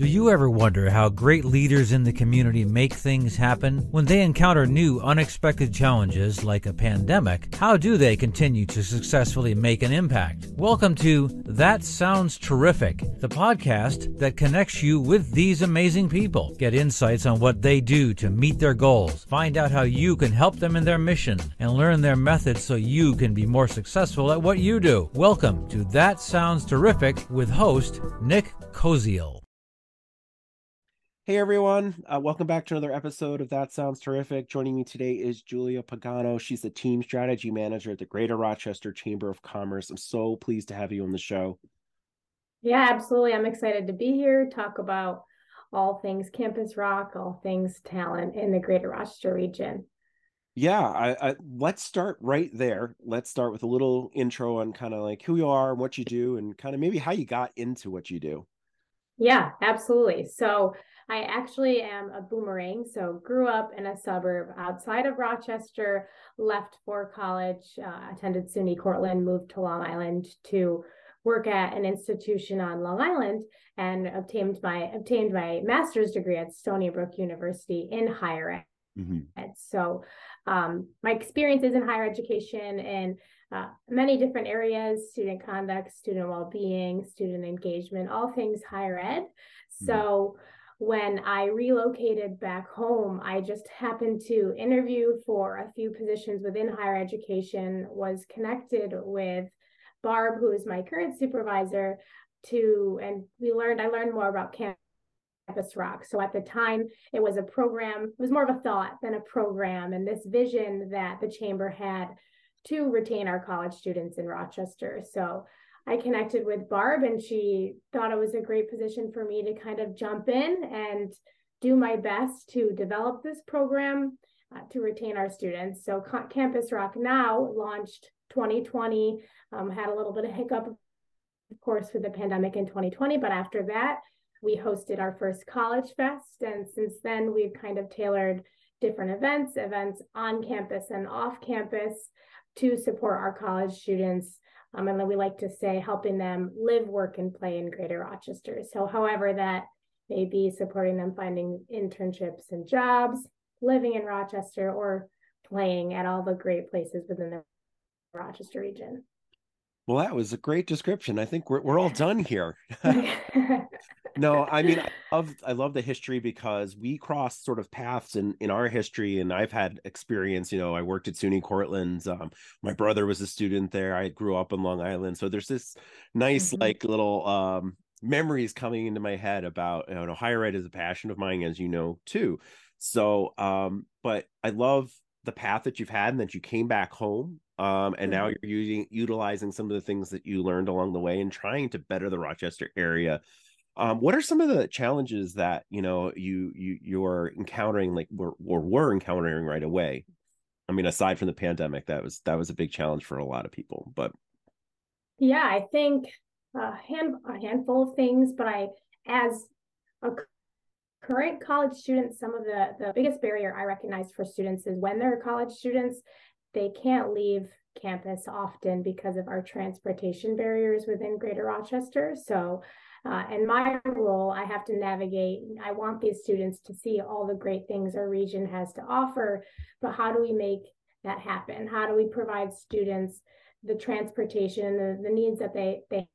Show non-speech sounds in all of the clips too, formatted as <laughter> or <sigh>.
Do you ever wonder how great leaders in the community make things happen? When they encounter new, unexpected challenges like a pandemic, how do they continue to successfully make an impact? Welcome to That Sounds Terrific, the podcast that connects you with these amazing people. Get insights on what they do to meet their goals, find out how you can help them in their mission, and learn their methods so you can be more successful at what you do. Welcome to That Sounds Terrific with host Nick Koziel. Hey everyone, uh, welcome back to another episode of That Sounds Terrific. Joining me today is Julia Pagano. She's the team strategy manager at the Greater Rochester Chamber of Commerce. I'm so pleased to have you on the show. Yeah, absolutely. I'm excited to be here, talk about all things Campus ROC, all things talent in the Greater Rochester region. Yeah, I, I, let's start right there. Let's start with a little intro on kind of like who you are and what you do, and kind of maybe how you got into what you do. Yeah, absolutely. So I actually am a boomerang. So grew up in a suburb outside of Rochester, left for college, uh, attended SUNY Cortland, moved to Long Island to work at an institution on Long Island and obtained my obtained my master's degree at Stony Brook University in higher ed. Mm-hmm. So um, my experiences in higher education in uh, many different areas, student conduct, student well-being, student engagement, all things higher ed. Mm-hmm. When I relocated back home, I just happened to interview for a few positions within higher education, was connected with Barb, who is my current supervisor, to and we learned I learned more about Campus ROC. So at the time, it was a program, it was more of a thought than a program, and this vision that the chamber had to retain our college students in Rochester. So I connected with Barb and she thought it was a great position for me to kind of jump in and do my best to develop this program uh, to retain our students. So Campus ROC Now launched 2020, um, had a little bit of hiccup, of course, with the pandemic in 2020, but after that, we hosted our first College Fest. And since then, we've kind of tailored different events, events on campus and off campus to support our college students um, and then we like to say helping them live, work, and play in Greater Rochester. So, however, that may be supporting them finding internships and jobs, living in Rochester, or playing at all the great places within the Rochester region. Well, that was a great description. I think we're, we're all done here. <laughs> <laughs> <laughs> no, I mean, I <laughs> love, I love the history because we crossed sort of paths in, in our history. And I've had experience, you know, I worked at SUNY Cortland. Um, my brother was a student there. I grew up in Long Island. So there's this nice, mm-hmm. like little, um, memories coming into my head about, you know, higher ed is a passion of mine, as you know, too. So, um, but I love the path that you've had and that you came back home um, and now mm-hmm. you're using utilizing some of the things that you learned along the way and trying to better the Rochester area. Um, what are some of the challenges that you know you you you're encountering like or, or were encountering right away? I mean, aside from the pandemic, that was that was a big challenge for a lot of people. But yeah, I think a hand a handful of things. But I, as a current college student, some of the the biggest barrier I recognize for students is when they're college students they can't leave campus often because of our transportation barriers within Greater Rochester. So, uh, in my role, I have to navigate. I want these students to see all the great things our region has to offer, but how do we make that happen? How do we provide students the transportation the, the needs that they they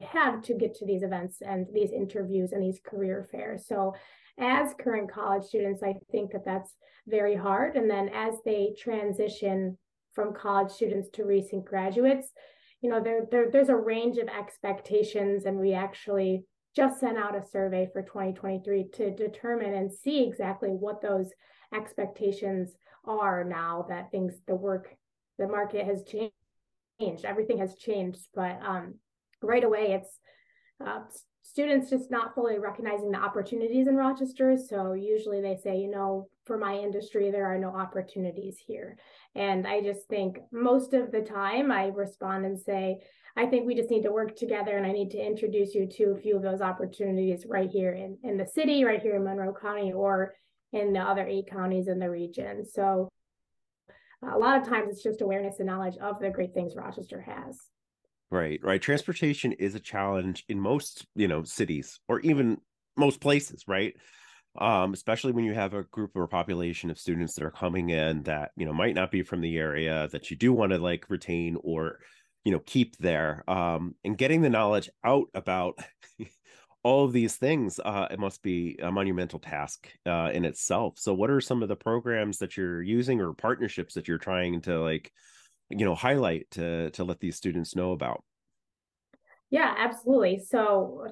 have to get to these events and these interviews and these career fairs? So, as current college students, I think that that's very hard. And then as they transition from college students to recent graduates, you know, there, there there's a range of expectations, and we actually just sent out a survey for 2023 to determine and see exactly what those expectations are now that things the work the market has changed everything has changed but um, right away it's uh, students just not fully recognizing the opportunities in Rochester. So usually they say, you know, for my industry, there are no opportunities here. And I just think most of the time I respond and say, I think we just need to work together and I need to introduce you to a few of those opportunities right here in, in the city, right here in Monroe County, or in the other eight counties in the region. So a lot of times it's just awareness and knowledge of the great things Rochester has. Right, right. Transportation is a challenge in most, you know, cities or even most places, right? Um, especially when you have a group or a population of students that are coming in that you know might not be from the area that you do want to like retain or you know keep there um, and getting the knowledge out about <laughs> all of these things uh, it must be a monumental task uh, in itself. So what are some of the programs that you're using or partnerships that you're trying to like you know highlight to to let these students know about? Yeah absolutely. So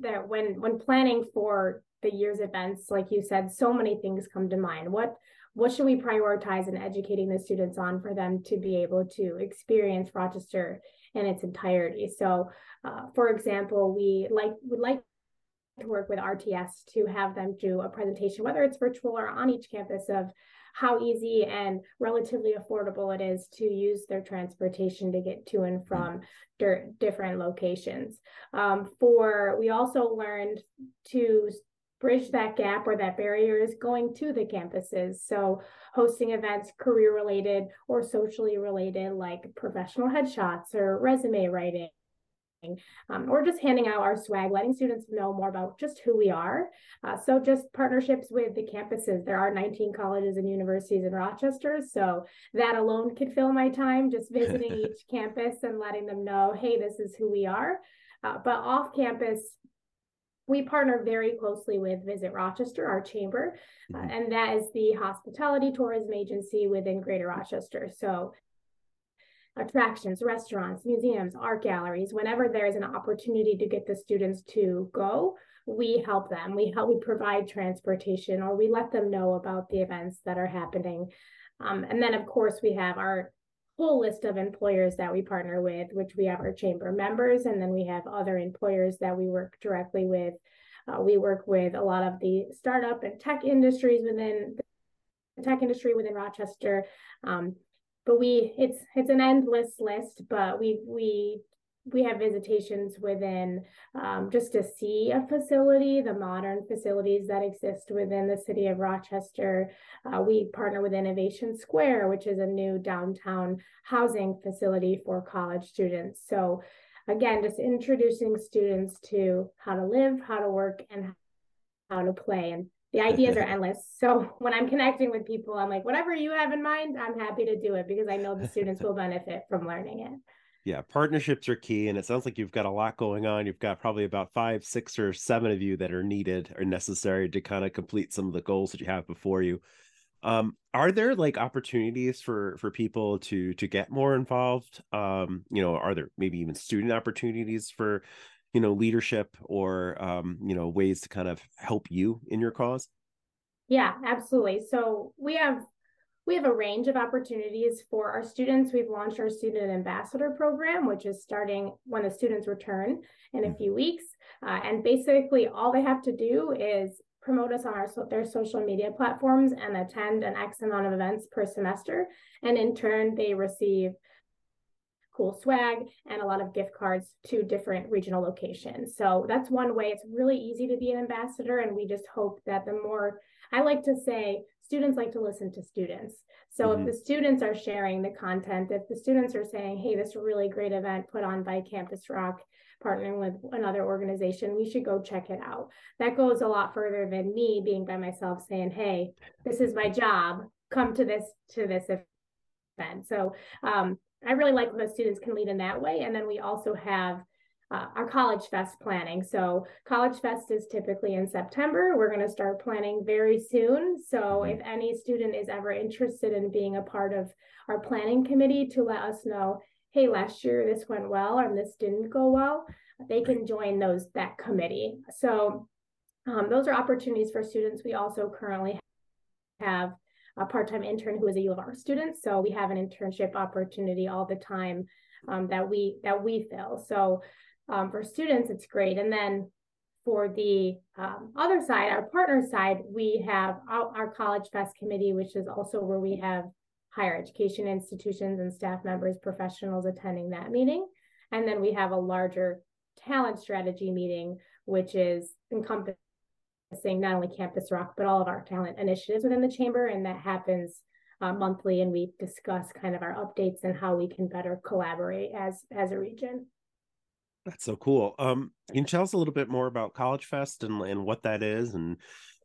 that when when planning for the year's events like you said so many things come to mind what what should we prioritize in educating the students on for them to be able to experience rochester in its entirety so uh, for example we like would like to work with rts to have them do a presentation whether it's virtual or on each campus of how easy and relatively affordable it is to use their transportation to get to and from different locations. Um, for we also learned to bridge that gap or that barrier is going to the campuses. So hosting events career related or socially related like professional headshots or resume writing um, or just handing out our swag, letting students know more about just who we are. Uh, so just partnerships with the campuses. There are 19 colleges and universities in Rochester, so that alone could fill my time just <laughs> visiting each campus and letting them know, hey, this is who we are. Uh, but off campus, we partner very closely with Visit Rochester, our chamber, uh, mm-hmm. and that is the hospitality tourism agency within Greater Rochester. So attractions, restaurants, museums, art galleries, whenever there's an opportunity to get the students to go, we help them. We help, we provide transportation or we let them know about the events that are happening. Um, and then, of course, we have our whole list of employers that we partner with, which we have our chamber members, and then we have other employers that we work directly with. Uh, we work with a lot of the startup and tech industries within the tech industry within Rochester. Um, but we it's it's an endless list but we we we have visitations within um, just to see a facility, the modern facilities that exist within the city of Rochester. Uh, we partner with Innovation Square, which is a new downtown housing facility for college students. So, again, just introducing students to how to live, how to work, and how to play. And the ideas are <laughs> endless. So when I'm connecting with people, I'm like, whatever you have in mind, I'm happy to do it because I know the <laughs> students will benefit from learning it. Yeah, partnerships are key. And it sounds like you've got a lot going on. You've got probably about five, six, or seven of you that are needed or necessary to kind of complete some of the goals that you have before you. Um, are there like opportunities for for people to to get more involved? Um, you know, are there maybe even student opportunities for you know leadership or um, you know ways to kind of help you in your cause yeah absolutely so we have we have a range of opportunities for our students we've launched our student ambassador program which is starting when the students return in a mm. few weeks uh, and basically all they have to do is promote us on our their social media platforms and attend an x amount of events per semester and in turn they receive cool swag and a lot of gift cards to different regional locations. So that's one way. It's really easy to be an ambassador. And we just hope that the more, I like to say, students like to listen to students. So mm-hmm. if the students are sharing the content, if the students are saying, hey, this really great event put on by Campus ROC, partnering with another organization, we should go check it out. That goes a lot further than me being by myself saying, hey, this is my job. Come to this to this event. So um, I really like when the students can lead in that way. And then we also have uh, our College Fest planning. So College Fest is typically in September. We're going to start planning very soon. So mm-hmm. if any student is ever interested in being a part of our planning committee to let us know, hey, last year this went well and this didn't go well, they can join those that committee. So um, those are opportunities for students. We also currently have a part-time intern who is a U of R student. So we have an internship opportunity all the time um, that we that we fill. So um, for students, it's great. And then for the um, other side, our partner side, we have our, our, College Fest committee, which is also where we have higher education institutions and staff members, professionals attending that meeting. And then we have a larger talent strategy meeting, which is encompassing not only Campus ROC, but all of our talent initiatives within the chamber. And that happens uh, monthly. And we discuss kind of our updates and how we can better collaborate as, as a region. That's so cool. Um, can you tell us a little bit more about College Fest and, and what that is and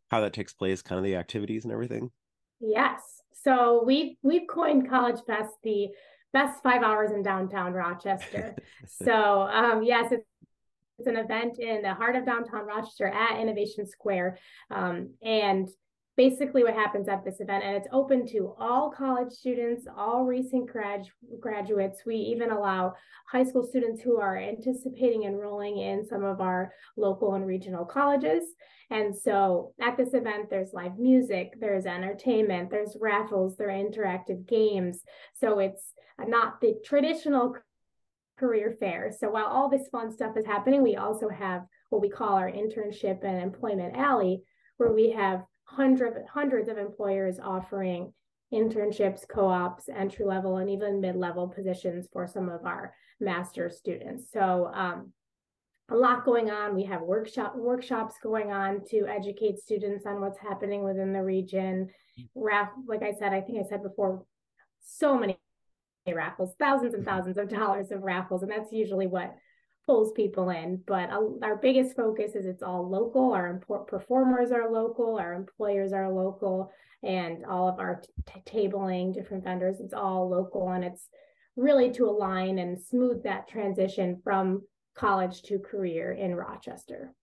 how that takes place, kind of the activities and everything? Yes. So we we've coined College Fest the best five hours in downtown Rochester. <laughs> so um, yes, it's, it's an event in the heart of downtown Rochester at Innovation Square, um, and basically what happens at this event and it's open to all college students all recent grad graduates. We even allow high school students who are anticipating enrolling in some of our local and regional colleges. And so at this event there's live music there's entertainment there's raffles there are interactive games. So it's not the traditional career fair. So while all this fun stuff is happening we also have what we call our internship and employment alley where we have hundreds hundreds of employers offering internships, co-ops, entry level, and even mid-level positions for some of our master students. So um, a lot going on. We have workshop workshops going on to educate students on what's happening within the region. Raff, like I said, I think I said before, so many raffles, thousands and thousands of dollars of raffles, and that's usually what pulls people in. But our biggest focus is it's all local. Our performers are local, our employers are local, and all of our tabling, different vendors, it's all local. And it's really to align and smooth that transition from college to career in Rochester.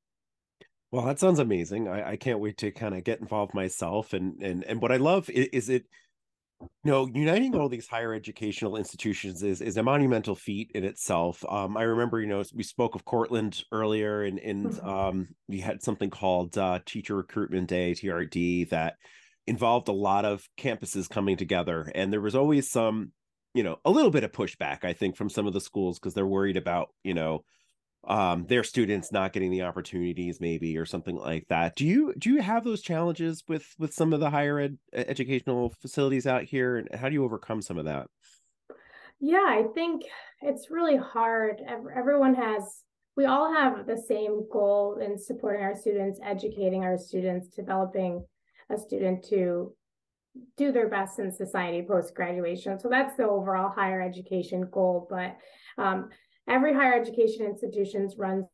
Well, that sounds amazing. I, I can't wait to kind of get involved myself. And and and what I love is, is it know uniting all these higher educational institutions is is a monumental feat in itself um i remember you know we spoke of cortland earlier and and mm-hmm. um we had something called uh teacher recruitment day trd that involved a lot of campuses coming together and there was always some you know a little bit of pushback i think from some of the schools because they're worried about you know um their students not getting the opportunities maybe or something like that. Do you do you have those challenges with with some of the higher ed educational facilities out here? And how do you overcome some of that? Yeah i think it's really hard. Everyone has we all have the same goal in supporting our students educating our students developing a student to do their best in society post graduation so that's the overall higher education goal but um, every higher education institutions runs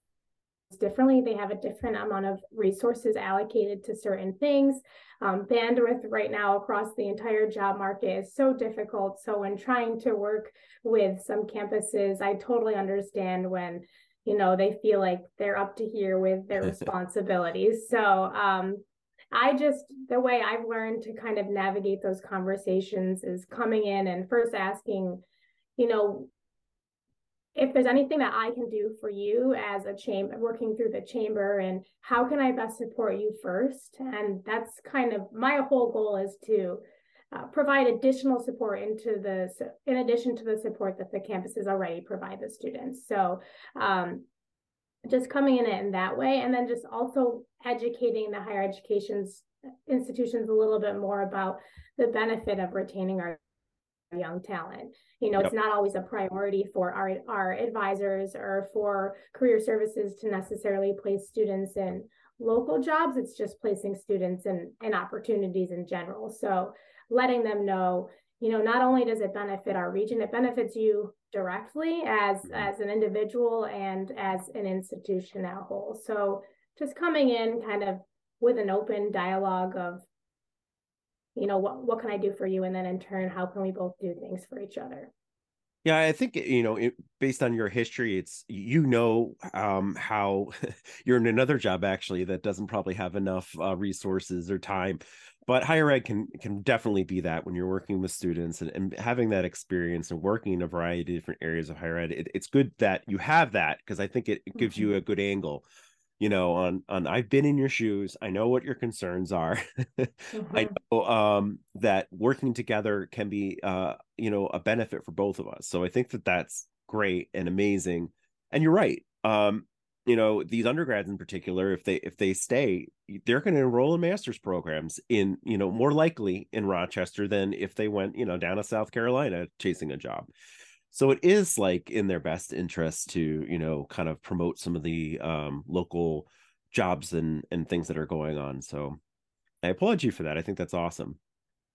differently. They have a different amount of resources allocated to certain things. Um, bandwidth right now across the entire job market is so difficult. So when trying to work with some campuses, I totally understand when you know they feel like they're up to here with their <laughs> responsibilities. So um, I just the way I've learned to kind of navigate those conversations is coming in and first asking, you know, if there's anything that I can do for you as a chamber, working through the chamber, and how can I best support you first? And that's kind of my whole goal is to uh, provide additional support into the, in addition to the support that the campuses already provide the students. So, um, just coming in it in that way, and then just also educating the higher education's institutions a little bit more about the benefit of retaining our young talent. You know, yep. it's not always a priority for our, our advisors or for career services to necessarily place students in local jobs. It's just placing students in, in opportunities in general. So letting them know, you know, not only does it benefit our region, it benefits you directly as mm-hmm. as an individual and as an institution at whole. So just coming in kind of with an open dialogue of you know what what can i do for you? And then in turn how can we both do things for each other? Yeah i think you know it, based on your history it's you know um, how <laughs> you're in another job actually that doesn't probably have enough uh, resources or time. But higher ed can can definitely be that when you're working with students and, and having that experience and working in a variety of different areas of higher ed it, it's good that you have that because i think it, it gives mm-hmm. you a good angle you know on on i've been in your shoes. I know what your concerns are. <laughs> Mm-hmm. i know um that working together can be uh you know a benefit for both of us. So i think that that's great and amazing. And you're right um you know these undergrads in particular if they if they stay they're going to enroll in master's programs in you know more likely in rochester than if they went you know down to south carolina chasing a job so it is like in their best interest to you know kind of promote some of the um, local jobs and and things that are going on so i applaud you for that i think that's awesome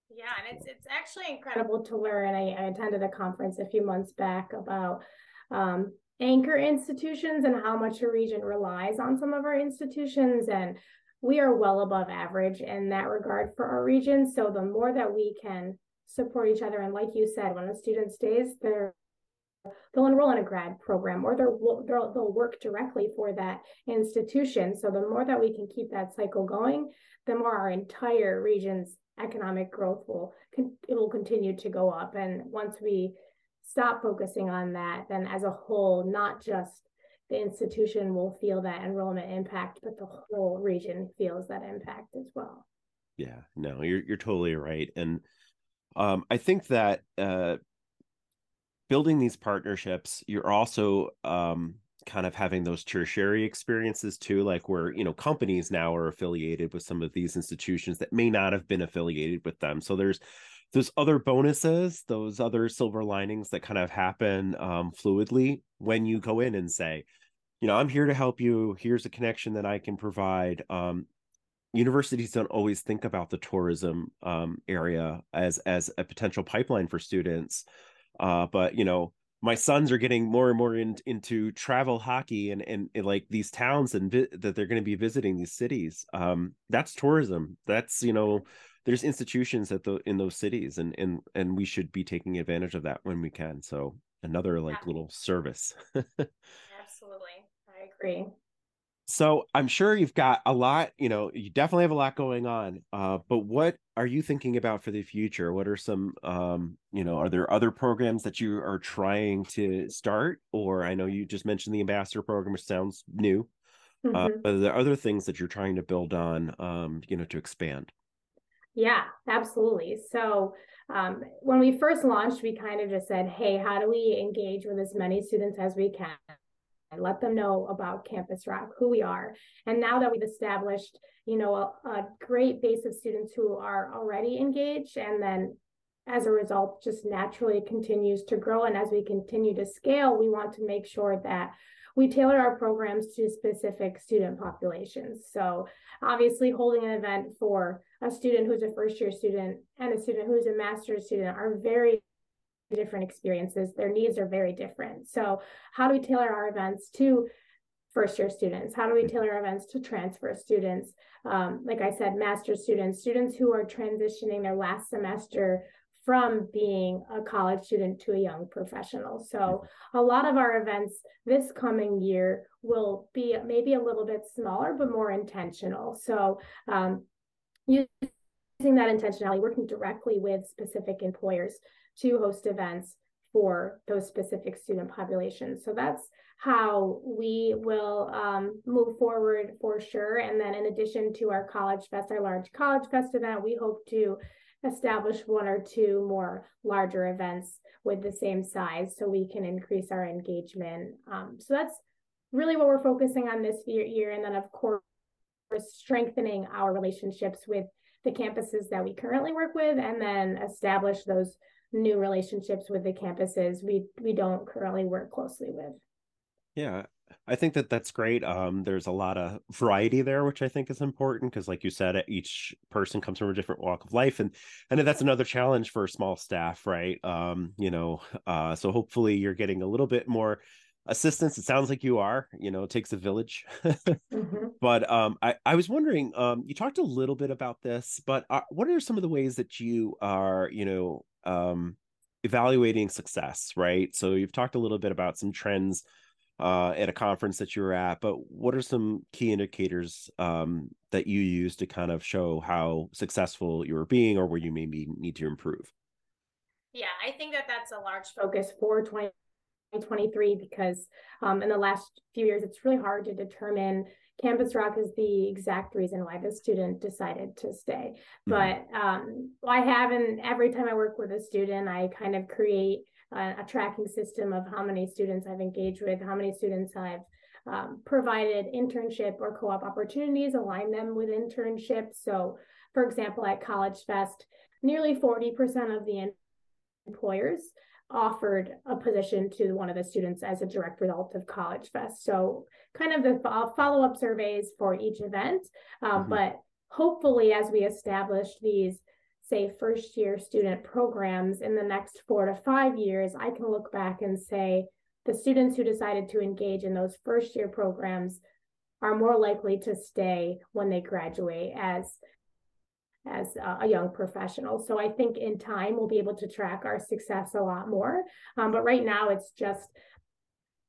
yeah and it's it's actually incredible to learn i, I attended a conference a few months back about um, anchor institutions and how much a region relies on some of our institutions. And we are well above average in that regard for our region. So the more that we can support each other, and like you said, when a student stays, they're they'll enroll in a grad program or they'll, they'll, work directly for that institution. So the more that we can keep that cycle going, the more our entire region's economic growth will it will continue to go up. And once we stop focusing on that, then as a whole, not just the institution will feel that enrollment impact, but the whole region feels that impact as well. Yeah, no, you're you're totally right, and um, I think that uh, building these partnerships, you're also um, kind of having those tertiary experiences too, like where you know companies now are affiliated with some of these institutions that may not have been affiliated with them. So there's those other bonuses, those other silver linings that kind of happen um, fluidly when you go in and say, you know, I'm here to help you. Here's a connection that I can provide. Um, universities don't always think about the tourism um, area as as a potential pipeline for students uh, but you know, my sons are getting more and more in, into travel hockey and, and, and like these towns and vi- that they're going to be visiting these cities. Um, that's tourism. That's you know, there's institutions at the in those cities, and and and we should be taking advantage of that when we can. So another like yeah. little service. <laughs> Absolutely, I agree so i'm sure you've got a lot you know you definitely have a lot going on uh, but what are you thinking about for the future? What are some um, you know are there other programs that you are trying to start? Or i know you just mentioned the ambassador program which sounds new uh, mm-hmm. uh, but are there other things that you're trying to build on um, you know to expand? Yeah absolutely. So um, when we first launched we kind of just said hey how do we engage with as many students as we can and let them know about Campus ROC, who we are. And now that we've established, you know, a, a great base of students who are already engaged and then as a result just naturally continues to grow and as we continue to scale we want to make sure that we tailor our programs to specific student populations so obviously holding an event for a student who's a first year student and a student who's a master's student are very different experiences. Their needs are very different. So, how do we tailor our events to first year students? How do we tailor events to transfer students? Um, like I said, master students, students who are transitioning their last semester from being a college student to a young professional. So, a lot of our events this coming year will be maybe a little bit smaller, but more intentional. So, um, that intentionality, working directly with specific employers to host events for those specific student populations. So that's how we will um, move forward for sure. And then in addition to our College Fest, our large College Fest event, we hope to establish one or two more larger events with the same size so we can increase our engagement. Um, so that's really what we're focusing on this year. And then of course, strengthening our relationships with the campuses that we currently work with and then establish those new relationships with the campuses we we don't currently work closely with. Yeah i think that that's great. Um there's a lot of variety there which i think is important because like you said each person comes from a different walk of life and and that's another challenge for a small staff right? Um you know uh so hopefully you're getting a little bit more assistance it sounds like you are you know it takes a village <laughs> mm-hmm. but um i i was wondering um you talked a little bit about this but uh, what are some of the ways that you are you know um, evaluating success, right? So you've talked a little bit about some trends uh, at a conference that you were at, but what are some key indicators um, that you use to kind of show how successful you are being or where you maybe need to improve? Yeah, I think that that's a large focus for 2023 because um, in the last few years, it's really hard to determine Campus ROC is the exact reason why the student decided to stay. Mm-hmm. But um, I have, and every time I work with a student, I kind of create a, a, tracking system of how many students I've engaged with, how many students I've um, provided internship or co op opportunities, align them with internships. So, for example, at College Fest, nearly 40% of the employers offered a position to one of the students as a direct result of College Fest. So, kind of the follow up surveys for each event. Um, mm-hmm. But hopefully, as we establish these, say, first year student programs in the next four to five years, I can look back and say, the students who decided to engage in those first year programs are more likely to stay when they graduate as as a young professional. So I think in time we'll be able to track our success a lot more. Um, but right now it's just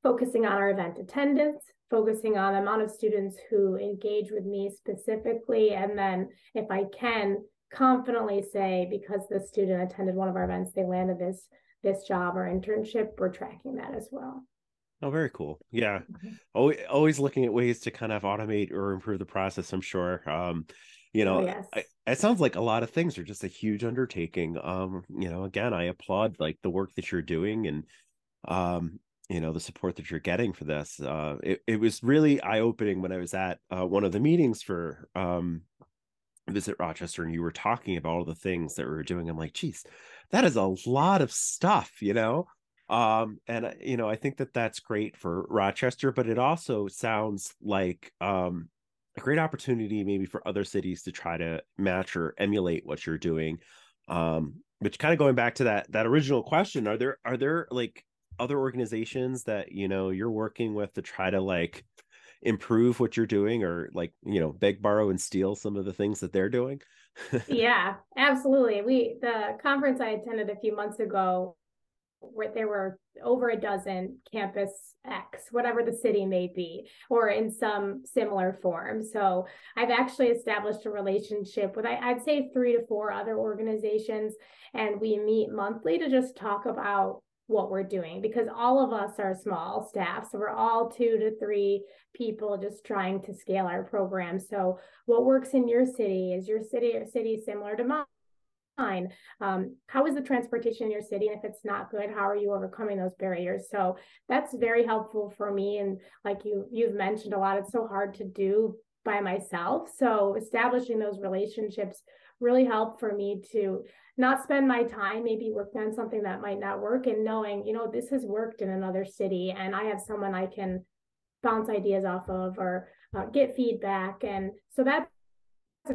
focusing on our event attendance, focusing on the amount of students who engage with me specifically, and then if I can confidently say because the student attended one of our events, they landed this this job or internship, we're tracking that as well. Oh, very cool. Yeah. Mm-hmm. Always, always looking at ways to kind of automate or improve the process, I'm sure. Um, you know, oh, yes. I, it sounds like a lot of things are just a huge undertaking. Um, you know, again, I applaud like the work that you're doing and um, you know, the support that you're getting for this. Uh it, it was really eye-opening when I was at uh, one of the meetings for um visit Rochester and you were talking about all the things that we were doing. I'm like, geez, that is a lot of stuff, you know? Um, and you know, I think that that's great for Rochester, but it also sounds like um a great opportunity maybe for other cities to try to match or emulate what you're doing. Um, which kind of going back to that that original question, are there are there like other organizations that you know you're working with to try to like improve what you're doing or like you know beg borrow and steal some of the things that they're doing <laughs> yeah absolutely we the conference i attended a few months ago where there were over a dozen campus X, whatever the city may be, or in some similar form. So I've actually established a relationship with, I'd say, three to four other organizations, and we meet monthly to just talk about what we're doing because all of us are small staff. So we're all two to three people just trying to scale our program. So what works in your city? Is your city or city similar to mine? Um, how is the transportation in your city? And if it's not good, how are you overcoming those barriers? So that's very helpful for me. And like you you've mentioned a lot, it's so hard to do by myself. So establishing those relationships really help for me to not spend my time maybe working on something that might not work and knowing, you know, this has worked in another city and I have someone I can bounce ideas off of or uh, get feedback. And so that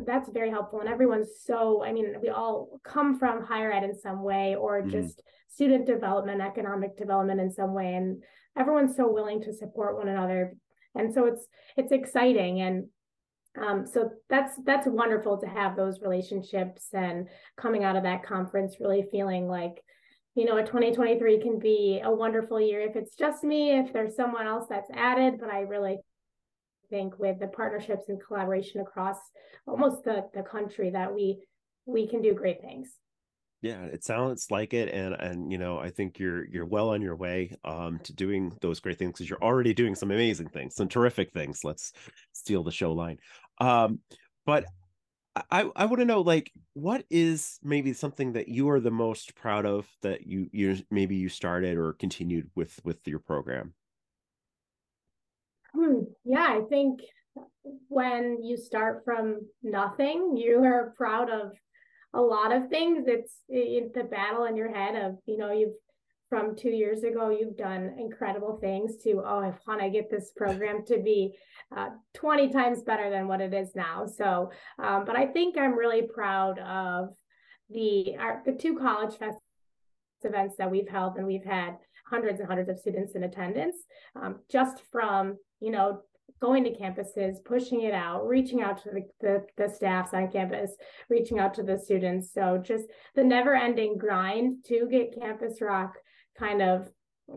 that's very helpful and everyone's so i mean we all come from higher ed in some way or mm-hmm. just student development economic development in some way and everyone's so willing to support one another and so it's it's exciting and um, so that's that's wonderful to have those relationships and coming out of that conference really feeling like you know a 2023 can be a wonderful year if it's just me if there's someone else that's added but i really think with the partnerships and collaboration across almost the, the country that we we can do great things. Yeah it sounds like it and and you know i think you're you're well on your way um to doing those great things because you're already doing some amazing things some terrific things. Let's steal the show line. Um but i i want to know like what is maybe something that you are the most proud of that you you maybe you started or continued with with your program? Hmm, yeah i think when you start from nothing you are proud of a lot of things. It's it, the battle in your head of, you know, you've from two years ago, you've done incredible things to, oh, I want to get this program to be uh, 20 times better than what it is now. So, um, but I think I'm really proud of the, our, the two college fest events that we've held and we've had hundreds and hundreds of students in attendance um, just from you know going to campuses, pushing it out, reaching out to the, the, the staffs on campus, reaching out to the students. So just the never ending grind to get Campus ROC kind of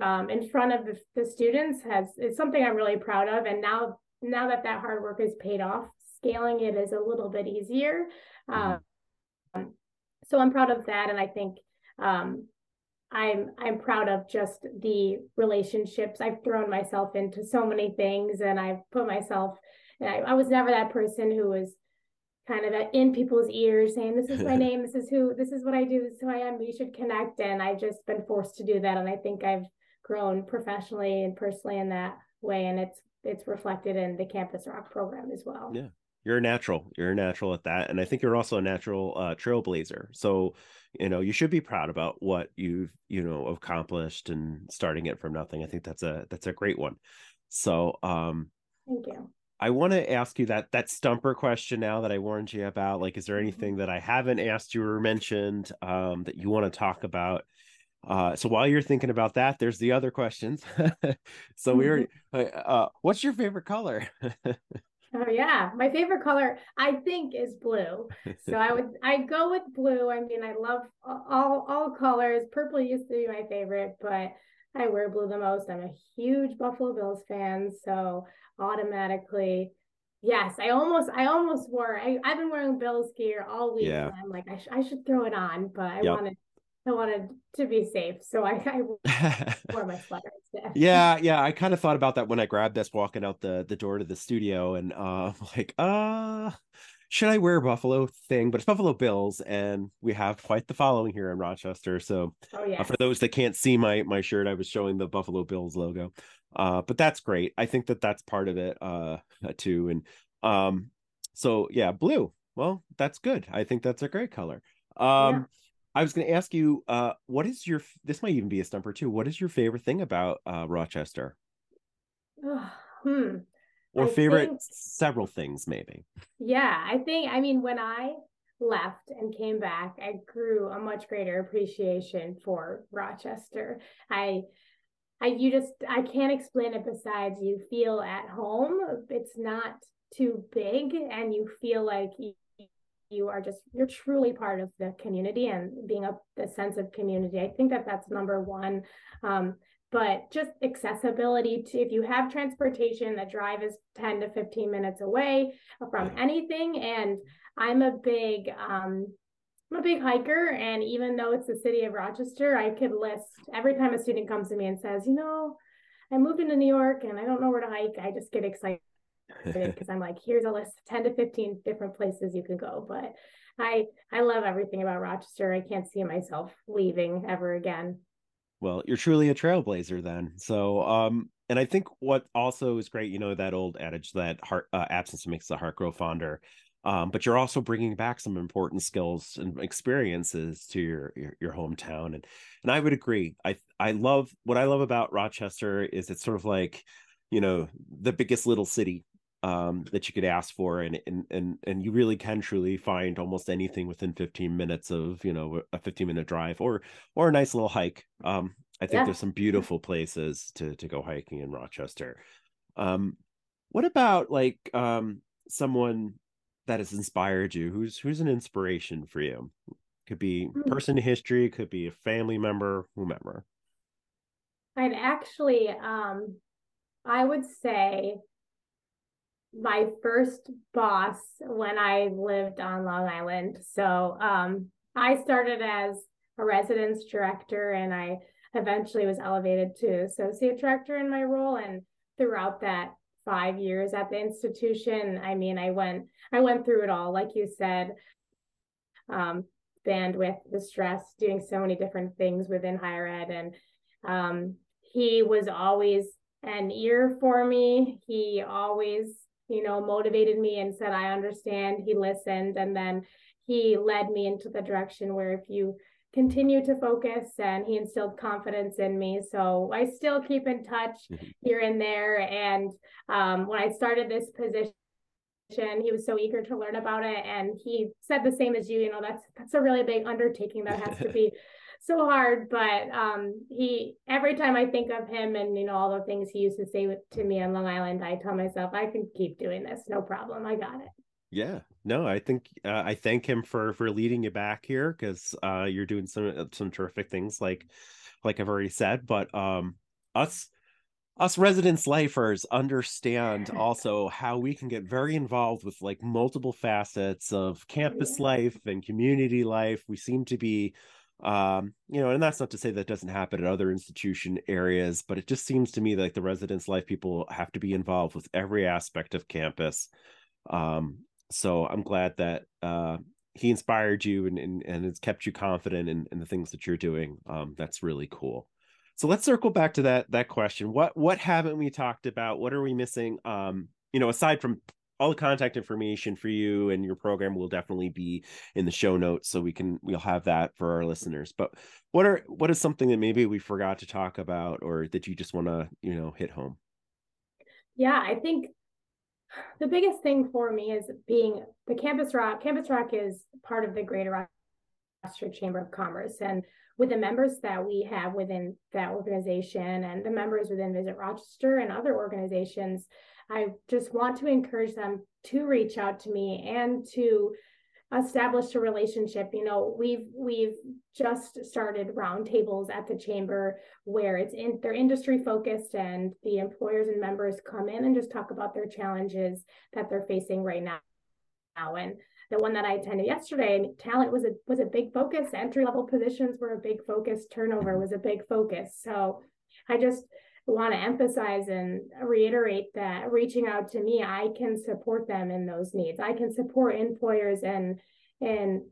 um, in front of the, the students has is something I'm really proud of. And now, now that that hard work is paid off, scaling it is a little bit easier. Mm-hmm. Um, so I'm proud of that. And I think um, I'm I'm proud of just the relationships. I've thrown myself into so many things and I've put myself and I, I was never that person who was kind of uh, in people's ears saying, This is my <laughs> name, this is who this is what I do, this is who I am, we should connect. And I've just been forced to do that. And I think I've grown professionally and personally in that way. And it's it's reflected in the Campus ROC program as well. Yeah you're a natural you're a natural at that and i think you're also a natural uh, trailblazer so you know you should be proud about what you've you know accomplished and starting it from nothing i think that's a that's a great one so um thank you i want to ask you that that stumper question now that i warned you about like is there anything mm-hmm. that i haven't asked you or mentioned um that you want to talk about Uh, so while you're thinking about that, there's the other questions. <laughs> so we are, uh, uh, what's your favorite color? <laughs> oh yeah, my favorite color I think is blue. So I would <laughs> I go with blue. I mean, I love all all colors. Purple used to be my favorite, but I wear blue the most. I'm a huge Buffalo Bills fan, so automatically Yes, I almost I almost wore I, I've been wearing Bills gear all week. Yeah. I'm like, I, sh- I should throw it on, but I yep. wanted I wanted to be safe, so I, I <laughs> wore my sweater instead. yeah, <laughs> yeah. I kind of thought about that when I grabbed this walking out the the door to the studio, and uh, <laughs> like, uh, should I wear a Buffalo thing? But it's Buffalo Bills, and we have quite the following here in Rochester. So, oh, yes. uh, for those that can't see my my shirt, I was showing the Buffalo Bills logo. Uh, but that's great. I think that that's part of it uh too. And um, so yeah, blue. Well, that's good. I think that's a great color. Um. Yeah I was going to ask you, uh, what is your? This might even be a stumper too. What is your favorite thing about uh, Rochester? hmm. Or I favorite think, several things, maybe. Yeah, I think. I mean, when I left and came back, I grew a much greater appreciation for Rochester. I I you just I can't explain it besides you feel at home. It's not too big and you feel like you are just you're truly part of the community and being a the sense of community. I think that that's number one. Um, but just accessibility to if you have transportation the drive is 10 to 15 minutes away from anything. And i'm a big um, I'm a big hiker, and even though it's the city of Rochester, I could list every time a student comes to me and says, "You know, I moved into New York and I don't know where to hike." I just get excited because I'm like, here's a list of 10 to 15 different places you can go. But I I love everything about Rochester. I can't see myself leaving ever again. Well, you're truly a trailblazer then. So um and I think what also is great, you know, that old adage that heart uh, absence makes the heart grow fonder. Um, but you're also bringing back some important skills and experiences to your, your, your hometown, and and I would agree. I I love what I love about Rochester is it's sort of like, you know, the biggest little city um, that you could ask for, and and and and you really can truly find almost anything within 15 minutes of you know a 15 minute drive or or a nice little hike. Um, I think yeah. there's some beautiful places to to go hiking in Rochester. Um, what about like um, someone that has inspired you? Who's who's an inspiration for you? Could be hmm. person in history, could be a family member, whomever. I'd actually, um, I would say my first boss when I lived on Long Island. So um, I started as a residence director and I eventually was elevated to associate director in my role. And throughout that five years at the institution, I mean, I went I went through it all, like you said, um, bandwidth, the stress, doing so many different things within higher ed, and um, he was always an ear for me. He always you know, motivated me and said, I understand. He listened. And then he led me into the direction where if you continue to focus and he instilled confidence in me. So I still keep in touch mm-hmm. here and there. And um, when I started this position, he was so eager to learn about it and he said the same as you you know that's that's a really big undertaking that has to <laughs> be so hard but um he every time i think of him and you know all the things he used to say to me on long island i tell myself i can keep doing this no problem i got it. Yeah no i think uh, i thank him for for leading you back here because uh you're doing some uh, some terrific things like like i've already said but um us us residence lifers understand <laughs> also how we can get very involved with like multiple facets of campus life and community life. We seem to be um you know and that's not to say that doesn't happen at other institution areas but it just seems to me like the residence life people have to be involved with every aspect of campus. Um so i'm glad that uh he inspired you and and, and it's kept you confident in, in the things that you're doing. Um that's really cool. So let's circle back to that that question. What what haven't we talked about? What are we missing? Um you know aside from all the contact information for you and your program will definitely be in the show notes so we can we'll have that for our listeners but what are what is something that maybe we forgot to talk about or that you just want to you know hit home yeah i think <sighs> the biggest thing for me is being the Campus ROC Campus ROC is part of the greater Rochester Chamber of Commerce. And with the members that we have within that organization and the members within Visit Rochester and other organizations, I just want to encourage them to reach out to me and to establish a relationship you know we've we've just started roundtables at the chamber where it's in they're industry focused and the employers and members come in and just talk about their challenges that they're facing right now and the one that I attended yesterday, talent was a was a big focus. Entry level positions were a big focus. Turnover was a big focus. So I just want to emphasize and reiterate that reaching out to me, I can support them in those needs. I can support employers and and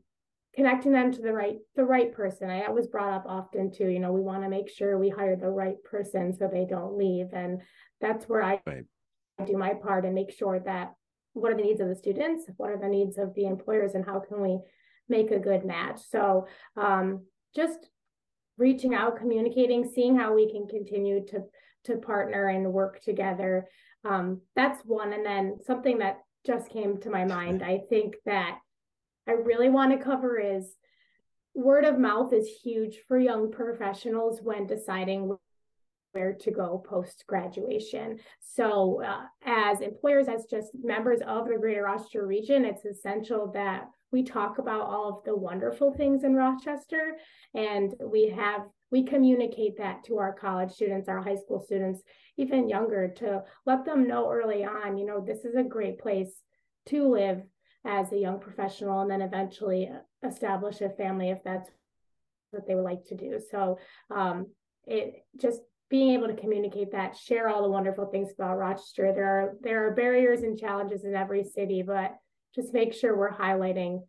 connecting them to the right the right person. I was brought up often too. You know, we want to make sure we hire the right person so they don't leave, and that's where I right. do my part and make sure that what are the needs of the students, what are the needs of the employers, and how can we make a good match. So um, just reaching out, communicating, seeing how we can continue to to partner and work together. Um, that's one. And then something that just came to my mind, I think that I really want to cover is word of mouth is huge for young professionals when deciding where to go post graduation. So, uh, as employers, as just members of the Greater Rochester region, it's essential that we talk about all of the wonderful things in Rochester and we have we communicate that to our college students, our high school students, even younger, to let them know early on, you know, this is a great place to live as a young professional and then eventually establish a family if that's what they would like to do. So um, it just being able to communicate that, share all the wonderful things about Rochester. There are there are barriers and challenges in every city, but just make sure we're highlighting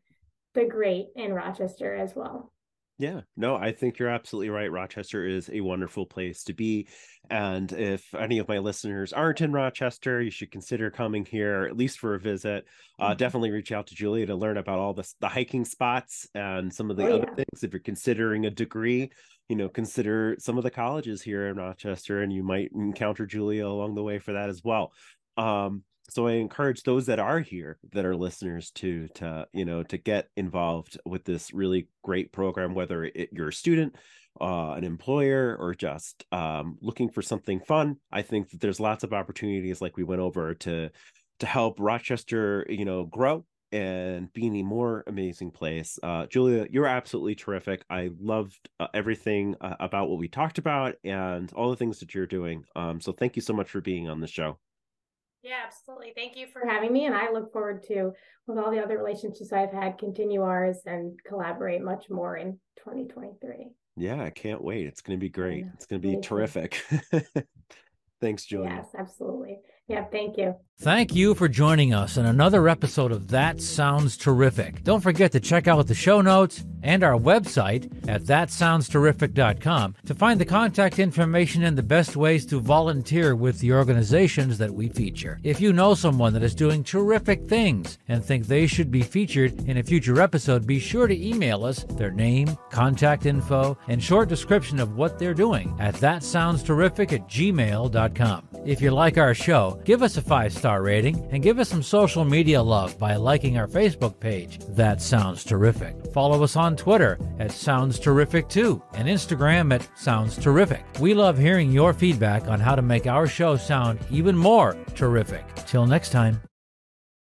the great in Rochester as well. Yeah, no, I think you're absolutely right. Rochester is a wonderful place to be. And if any of my listeners aren't in Rochester, you should consider coming here at least for a visit. Uh, mm-hmm. Definitely reach out to Julia to learn about all the, the hiking spots and some of the oh, other yeah. things. If you're considering a degree, you know, consider some of the colleges here in Rochester, and you might encounter Julia along the way for that as well. Um, so i encourage those that are here that are listeners to to you know to get involved with this really great program whether it, you're a student uh, an employer or just um, looking for something fun. I think that there's lots of opportunities like we went over to to help rochester you know grow and being a more amazing place. Uh, julia you're absolutely terrific. I loved uh, everything uh, about what we talked about and all the things that you're doing. Um, so thank you so much for being on the show yeah, absolutely. Thank you for having me. And I look forward to, with all the other relationships I've had, continue ours and collaborate much more in 2023. Yeah, I can't wait. It's going to be great. It's going to be terrific. <laughs> Thanks, Julia. Yes, absolutely. Yeah, thank you. Thank you for joining us in another episode of That Sounds Terrific. Don't forget to check out the show notes and our website at thatsoundsterrific.com to find the contact information and the best ways to volunteer with the organizations that we feature. If you know someone that is doing terrific things and think they should be featured in a future episode, be sure to email us their name, contact info, and short description of what they're doing at thatsoundsterrific at gmail.com. If you like our give us a five star rating and give us some social media love by liking our Facebook page. That sounds terrific. Follow us on Twitter at Sounds Terrific too, and Instagram at Sounds Terrific. We love hearing your feedback on how to make our show sound even more terrific. Till next time.